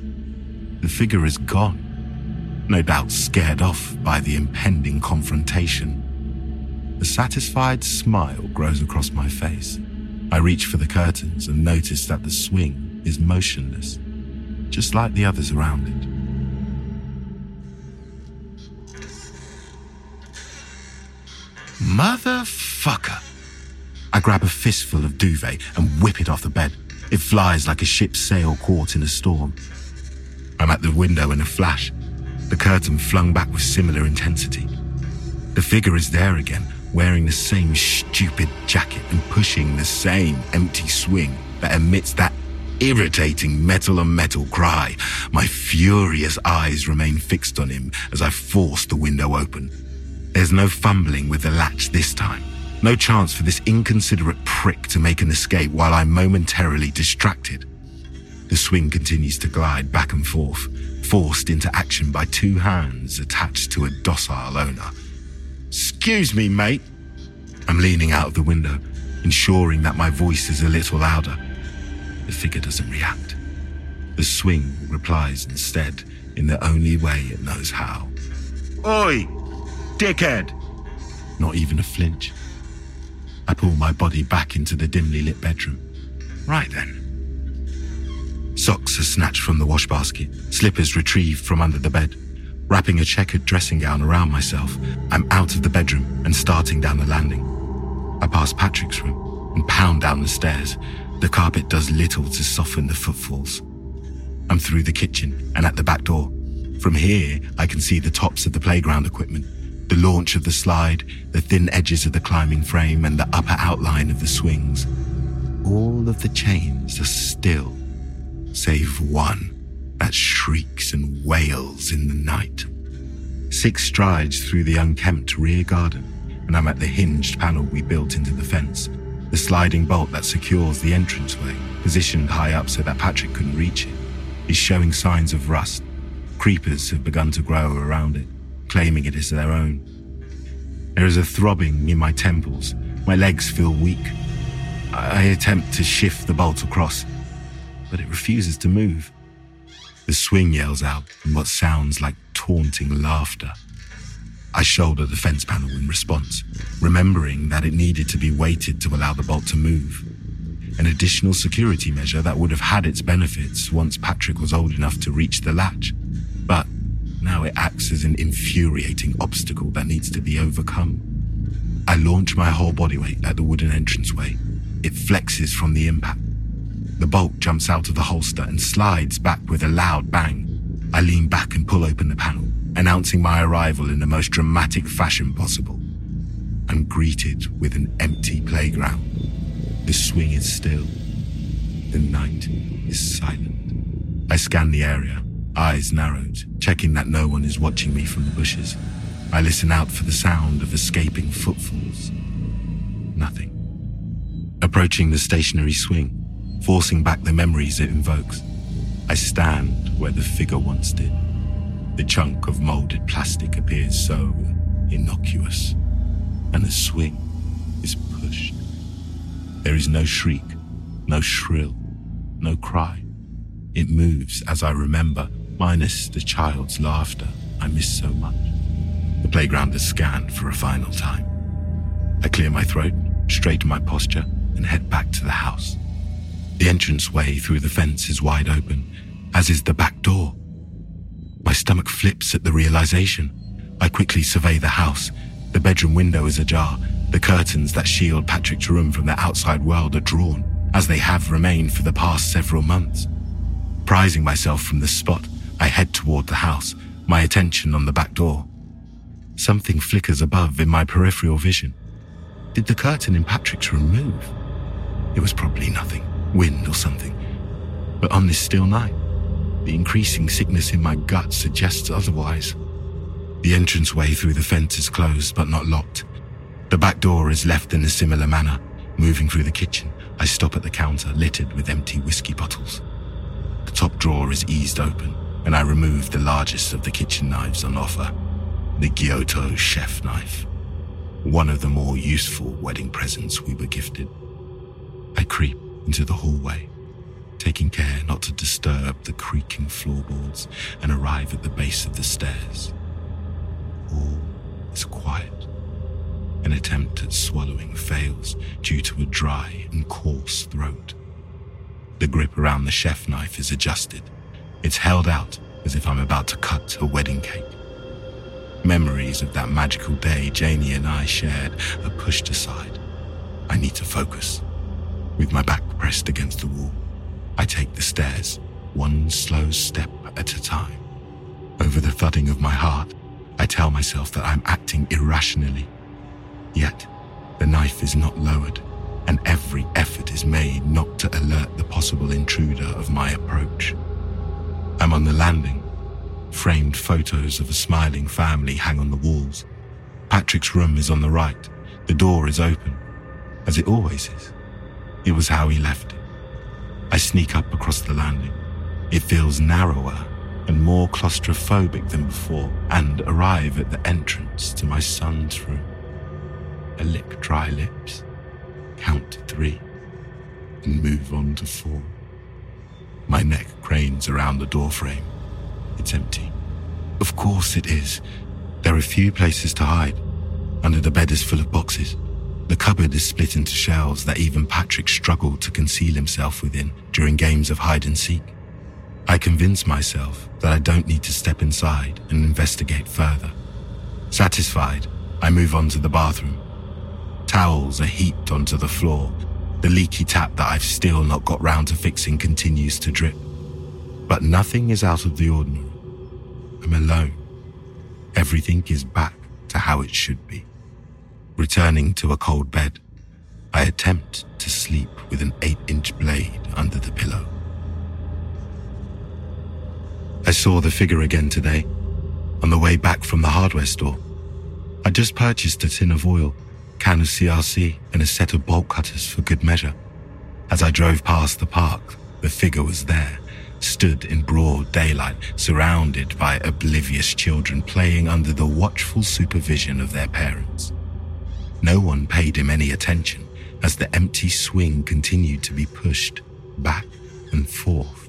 The figure is gone, no doubt scared off by the impending confrontation. A satisfied smile grows across my face. I reach for the curtains and notice that the swing is motionless, just like the others around it. Motherfucker! I grab a fistful of duvet and whip it off the bed. It flies like a ship's sail caught in a storm. I'm at the window in a flash, the curtain flung back with similar intensity. The figure is there again, wearing the same stupid jacket and pushing the same empty swing that emits that irritating metal on metal cry. My furious eyes remain fixed on him as I force the window open. There's no fumbling with the latch this time. No chance for this inconsiderate prick to make an escape while I'm momentarily distracted. The swing continues to glide back and forth, forced into action by two hands attached to a docile owner. Excuse me, mate. I'm leaning out of the window, ensuring that my voice is a little louder. The figure doesn't react. The swing replies instead in the only way it knows how. Oi, dickhead! Not even a flinch. I pull my body back into the dimly lit bedroom. Right then. Socks are snatched from the wash basket, slippers retrieved from under the bed. Wrapping a checkered dressing gown around myself, I'm out of the bedroom and starting down the landing. I pass Patrick's room and pound down the stairs. The carpet does little to soften the footfalls. I'm through the kitchen and at the back door. From here, I can see the tops of the playground equipment, the launch of the slide, the thin edges of the climbing frame, and the upper outline of the swings. All of the chains are still, save one that shrieks and wails in the night. Six strides through the unkempt rear garden, and I'm at the hinged panel we built into the fence, the sliding bolt that secures the entranceway, positioned high up so that Patrick couldn't reach it, is showing signs of rust. Creepers have begun to grow around it, claiming it as their own. There is a throbbing in my temples. My legs feel weak. I attempt to shift the bolt across, but it refuses to move. The swing yells out in what sounds like taunting laughter. I shoulder the fence panel in response, remembering that it needed to be weighted to allow the bolt to move. An additional security measure that would have had its benefits once Patrick was old enough to reach the latch. But now it acts as an infuriating obstacle that needs to be overcome. I launch my whole body weight at the wooden entranceway. It flexes from the impact. The bolt jumps out of the holster and slides back with a loud bang. I lean back and pull open the panel, announcing my arrival in the most dramatic fashion possible. I'm greeted with an empty playground. The swing is still. The night is silent. I scan the area, eyes narrowed, checking that no one is watching me from the bushes. I listen out for the sound of escaping footfalls. Nothing. Approaching the stationary swing, forcing back the memories it invokes. I stand where the figure once did. The chunk of molded plastic appears so innocuous, and the swing is pushed. There is no shriek, no shrill, no cry. It moves as I remember, minus the child's laughter I miss so much. The playground is scanned for a final time. I clear my throat, straighten my posture, and head back to the house. The entranceway through the fence is wide open, as is the back door. My stomach flips at the realization. I quickly survey the house. The bedroom window is ajar. The curtains that shield Patrick's room from the outside world are drawn, as they have remained for the past several months. Prizing myself from the spot, I head toward the house, my attention on the back door. Something flickers above in my peripheral vision. Did the curtain in Patrick's room move? It was probably nothing wind or something. But on this still night, the increasing sickness in my gut suggests otherwise. The entranceway through the fence is closed but not locked. The back door is left in a similar manner. Moving through the kitchen, I stop at the counter littered with empty whiskey bottles. The top drawer is eased open, and I remove the largest of the kitchen knives on offer the Gyuto chef knife. One of the more useful wedding presents we were gifted. I creep into the hallway, taking care not to disturb the creaking floorboards and arrive at the base of the stairs. All is quiet. An attempt at swallowing fails due to a dry and coarse throat. The grip around the chef knife is adjusted. It's held out as if I'm about to cut a wedding cake. Memories of that magical day Janie and I shared are pushed aside. I need to focus. With my back pressed against the wall, I take the stairs, one slow step at a time. Over the thudding of my heart, I tell myself that I'm acting irrationally. Yet, the knife is not lowered, and every effort is made not to alert the possible intruder of my approach. I'm on the landing. Framed photos of a smiling family hang on the walls. Patrick's room is on the right. The door is open, as it always is. It was how he left it. I sneak up across the landing. It feels narrower and more claustrophobic than before, and arrive at the entrance to my son's room. I lick dry lips, count to three, and move on to four. My neck cranes around the doorframe. It's empty. Of course it is. There are few places to hide. Under the bed is full of boxes. The cupboard is split into shelves that even Patrick struggled to conceal himself within during games of hide and seek. I convince myself that I don't need to step inside and investigate further. Satisfied, I move on to the bathroom. Towels are heaped onto the floor. The leaky tap that I've still not got round to fixing continues to drip. But nothing is out of the ordinary. I'm alone. Everything is back to how it should be. Returning to a cold bed, I attempt to sleep with an 8 inch blade under the pillow. I saw the figure again today, on the way back from the hardware store. I just purchased a tin of oil, can of CRC, and a set of bolt cutters for good measure. As I drove past the park, the figure was there, stood in broad daylight, surrounded by oblivious children playing under the watchful supervision of their parents. No one paid him any attention as the empty swing continued to be pushed back and forth.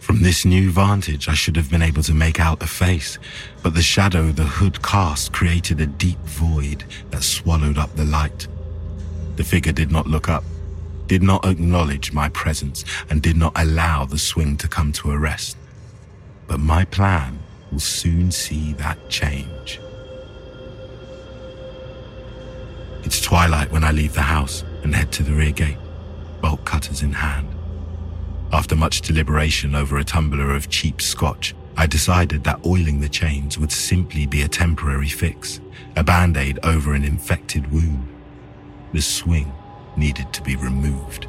From this new vantage, I should have been able to make out a face, but the shadow the hood cast created a deep void that swallowed up the light. The figure did not look up, did not acknowledge my presence, and did not allow the swing to come to a rest. But my plan will soon see that change. It's twilight when I leave the house and head to the rear gate, bolt cutters in hand. After much deliberation over a tumbler of cheap scotch, I decided that oiling the chains would simply be a temporary fix, a band aid over an infected wound. The swing needed to be removed.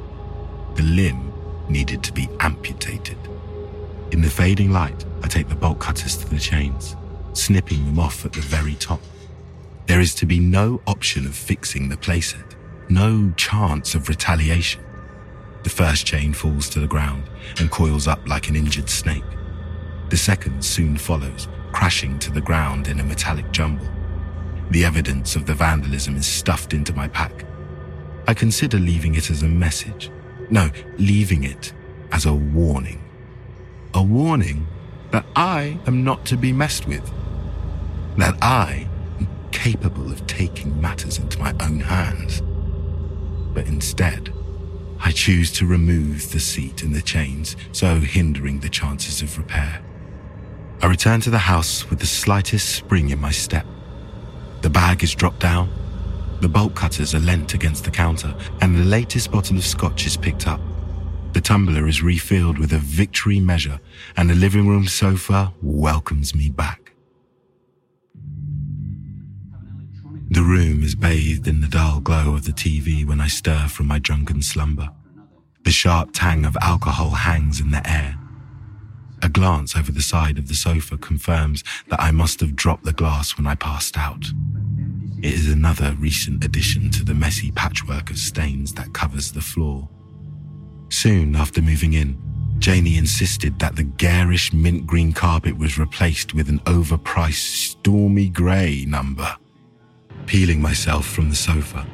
The limb needed to be amputated. In the fading light, I take the bolt cutters to the chains, snipping them off at the very top. There is to be no option of fixing the playset, no chance of retaliation. The first chain falls to the ground and coils up like an injured snake. The second soon follows, crashing to the ground in a metallic jumble. The evidence of the vandalism is stuffed into my pack. I consider leaving it as a message. No, leaving it as a warning. A warning that I am not to be messed with. That I capable of taking matters into my own hands. But instead, I choose to remove the seat and the chains, so hindering the chances of repair. I return to the house with the slightest spring in my step. The bag is dropped down, the bolt cutters are leant against the counter, and the latest bottle of scotch is picked up. The tumbler is refilled with a victory measure, and the living room sofa welcomes me back. The room is bathed in the dull glow of the TV when I stir from my drunken slumber. The sharp tang of alcohol hangs in the air. A glance over the side of the sofa confirms that I must have dropped the glass when I passed out. It is another recent addition to the messy patchwork of stains that covers the floor. Soon after moving in, Janie insisted that the garish mint green carpet was replaced with an overpriced stormy grey number. Peeling myself from the sofa,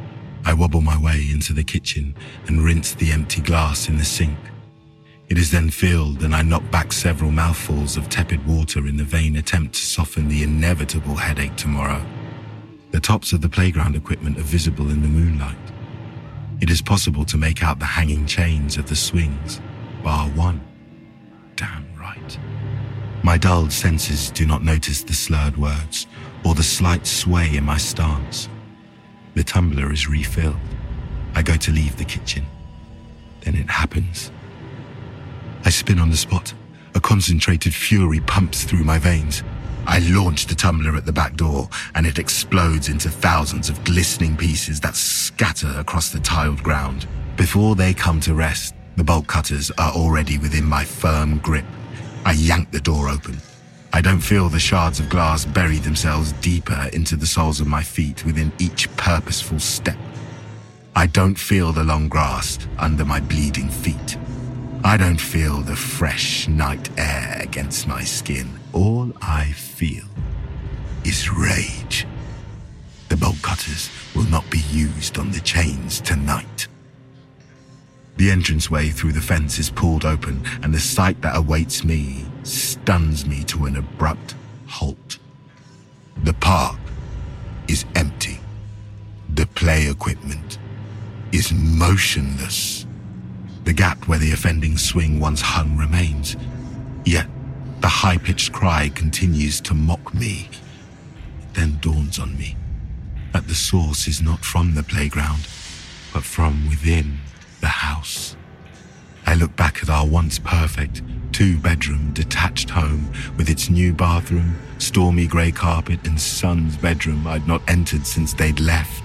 I wobble my way into the kitchen and rinse the empty glass in the sink. It is then filled and I knock back several mouthfuls of tepid water in the vain attempt to soften the inevitable headache tomorrow. The tops of the playground equipment are visible in the moonlight. It is possible to make out the hanging chains of the swings, bar one. Damn right. My dulled senses do not notice the slurred words or the slight sway in my stance. The tumbler is refilled. I go to leave the kitchen. Then it happens. I spin on the spot. A concentrated fury pumps through my veins. I launch the tumbler at the back door, and it explodes into thousands of glistening pieces that scatter across the tiled ground. Before they come to rest, the bolt cutters are already within my firm grip. I yank the door open. I don't feel the shards of glass bury themselves deeper into the soles of my feet within each purposeful step. I don't feel the long grass under my bleeding feet. I don't feel the fresh night air against my skin. All I feel is rage. The bolt cutters will not be used on the chains tonight. The entranceway through the fence is pulled open, and the sight that awaits me stuns me to an abrupt halt. The park is empty. The play equipment is motionless. The gap where the offending swing once hung remains. Yet the high pitched cry continues to mock me. It then dawns on me that the source is not from the playground, but from within the house. I look back at our once perfect two bedroom detached home with its new bathroom, stormy grey carpet, and son's bedroom I'd not entered since they'd left.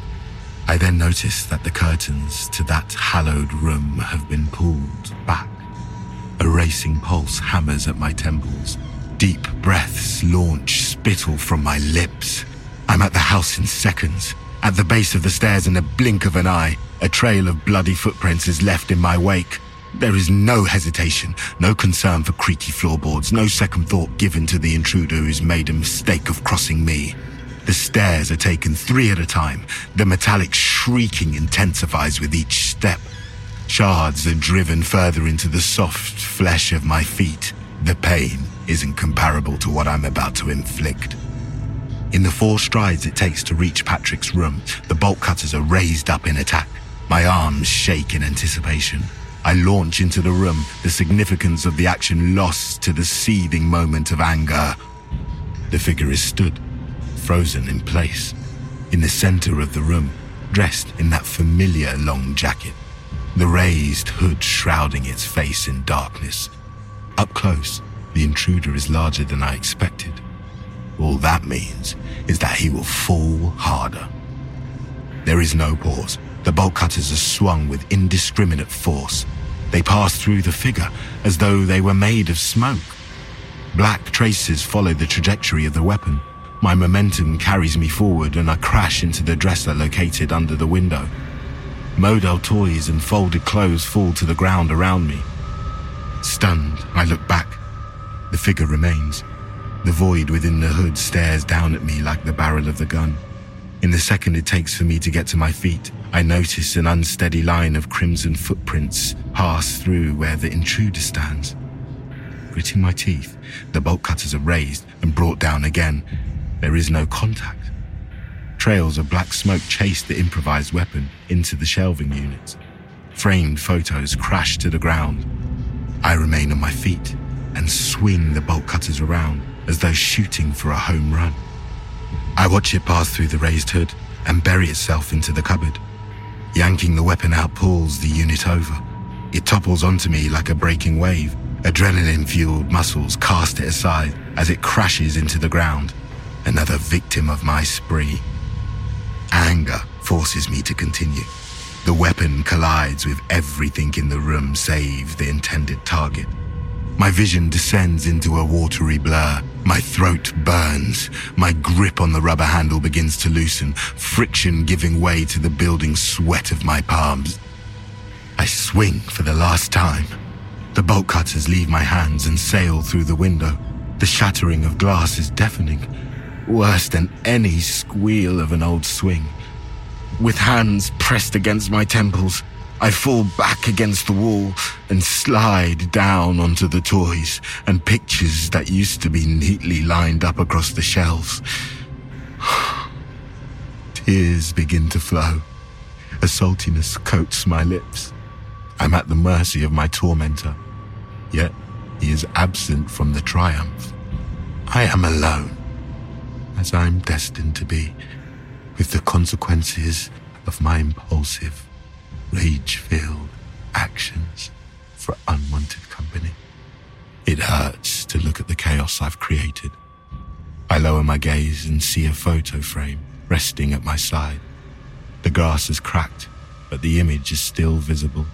I then notice that the curtains to that hallowed room have been pulled back. A racing pulse hammers at my temples. Deep breaths launch spittle from my lips. I'm at the house in seconds. At the base of the stairs in a blink of an eye, a trail of bloody footprints is left in my wake. There is no hesitation, no concern for creaky floorboards, no second thought given to the intruder who's made a mistake of crossing me. The stairs are taken three at a time. The metallic shrieking intensifies with each step. Shards are driven further into the soft flesh of my feet. The pain isn't comparable to what I'm about to inflict. In the four strides it takes to reach Patrick's room, the bolt cutters are raised up in attack. My arms shake in anticipation. I launch into the room, the significance of the action lost to the seething moment of anger. The figure is stood, frozen in place, in the center of the room, dressed in that familiar long jacket, the raised hood shrouding its face in darkness. Up close, the intruder is larger than I expected. All that means is that he will fall harder. There is no pause. The bolt cutters are swung with indiscriminate force. They pass through the figure as though they were made of smoke. Black traces follow the trajectory of the weapon. My momentum carries me forward and I crash into the dresser located under the window. Model toys and folded clothes fall to the ground around me. Stunned, I look back. The figure remains. The void within the hood stares down at me like the barrel of the gun. In the second it takes for me to get to my feet, I notice an unsteady line of crimson footprints pass through where the intruder stands. Gritting my teeth, the bolt cutters are raised and brought down again. There is no contact. Trails of black smoke chase the improvised weapon into the shelving units. Framed photos crash to the ground. I remain on my feet and swing the bolt cutters around as though shooting for a home run. I watch it pass through the raised hood and bury itself into the cupboard. Yanking the weapon out pulls the unit over. It topples onto me like a breaking wave. Adrenaline fueled muscles cast it aside as it crashes into the ground. Another victim of my spree. Anger forces me to continue. The weapon collides with everything in the room save the intended target. My vision descends into a watery blur. My throat burns. My grip on the rubber handle begins to loosen, friction giving way to the building sweat of my palms. I swing for the last time. The bolt cutters leave my hands and sail through the window. The shattering of glass is deafening, worse than any squeal of an old swing. With hands pressed against my temples, I fall back against the wall and slide down onto the toys and pictures that used to be neatly lined up across the shelves. Tears begin to flow. A saltiness coats my lips. I'm at the mercy of my tormentor, yet he is absent from the triumph. I am alone, as I'm destined to be, with the consequences of my impulsive rage filled actions for unwanted company. It hurts to look at the chaos I've created. I lower my gaze and see a photo frame resting at my side. The grass has cracked, but the image is still visible.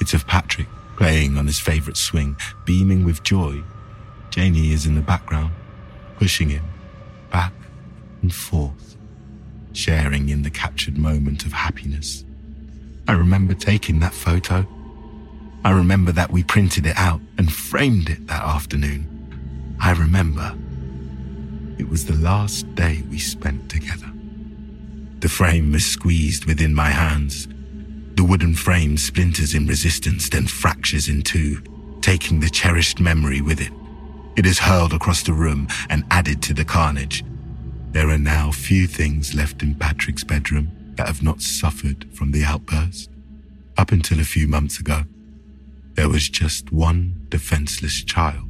It's of Patrick playing on his favorite swing, beaming with joy. Janie is in the background, pushing him back and forth, sharing in the captured moment of happiness. I remember taking that photo. I remember that we printed it out and framed it that afternoon. I remember it was the last day we spent together. The frame is squeezed within my hands. The wooden frame splinters in resistance, then fractures in two, taking the cherished memory with it. It is hurled across the room and added to the carnage. There are now few things left in Patrick's bedroom that have not suffered from the outburst. Up until a few months ago, there was just one defenseless child.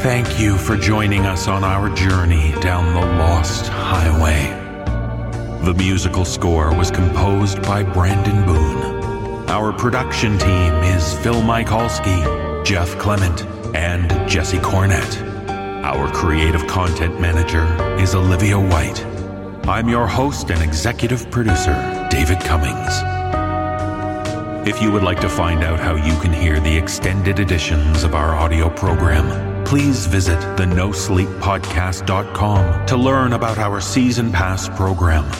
Thank you for joining us on our journey down the Lost Highway. The musical score was composed by Brandon Boone. Our production team is Phil Michalski, Jeff Clement, and Jesse Cornett. Our creative content manager is Olivia White. I'm your host and executive producer, David Cummings. If you would like to find out how you can hear the extended editions of our audio program, please visit the nosleeppodcast.com to learn about our season pass program.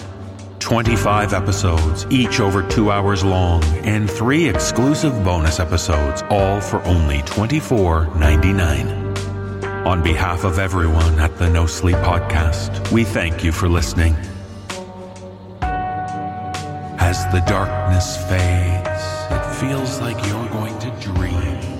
25 episodes, each over two hours long, and three exclusive bonus episodes, all for only $24.99. On behalf of everyone at the No Sleep Podcast, we thank you for listening. As the darkness fades, it feels like you're going to dream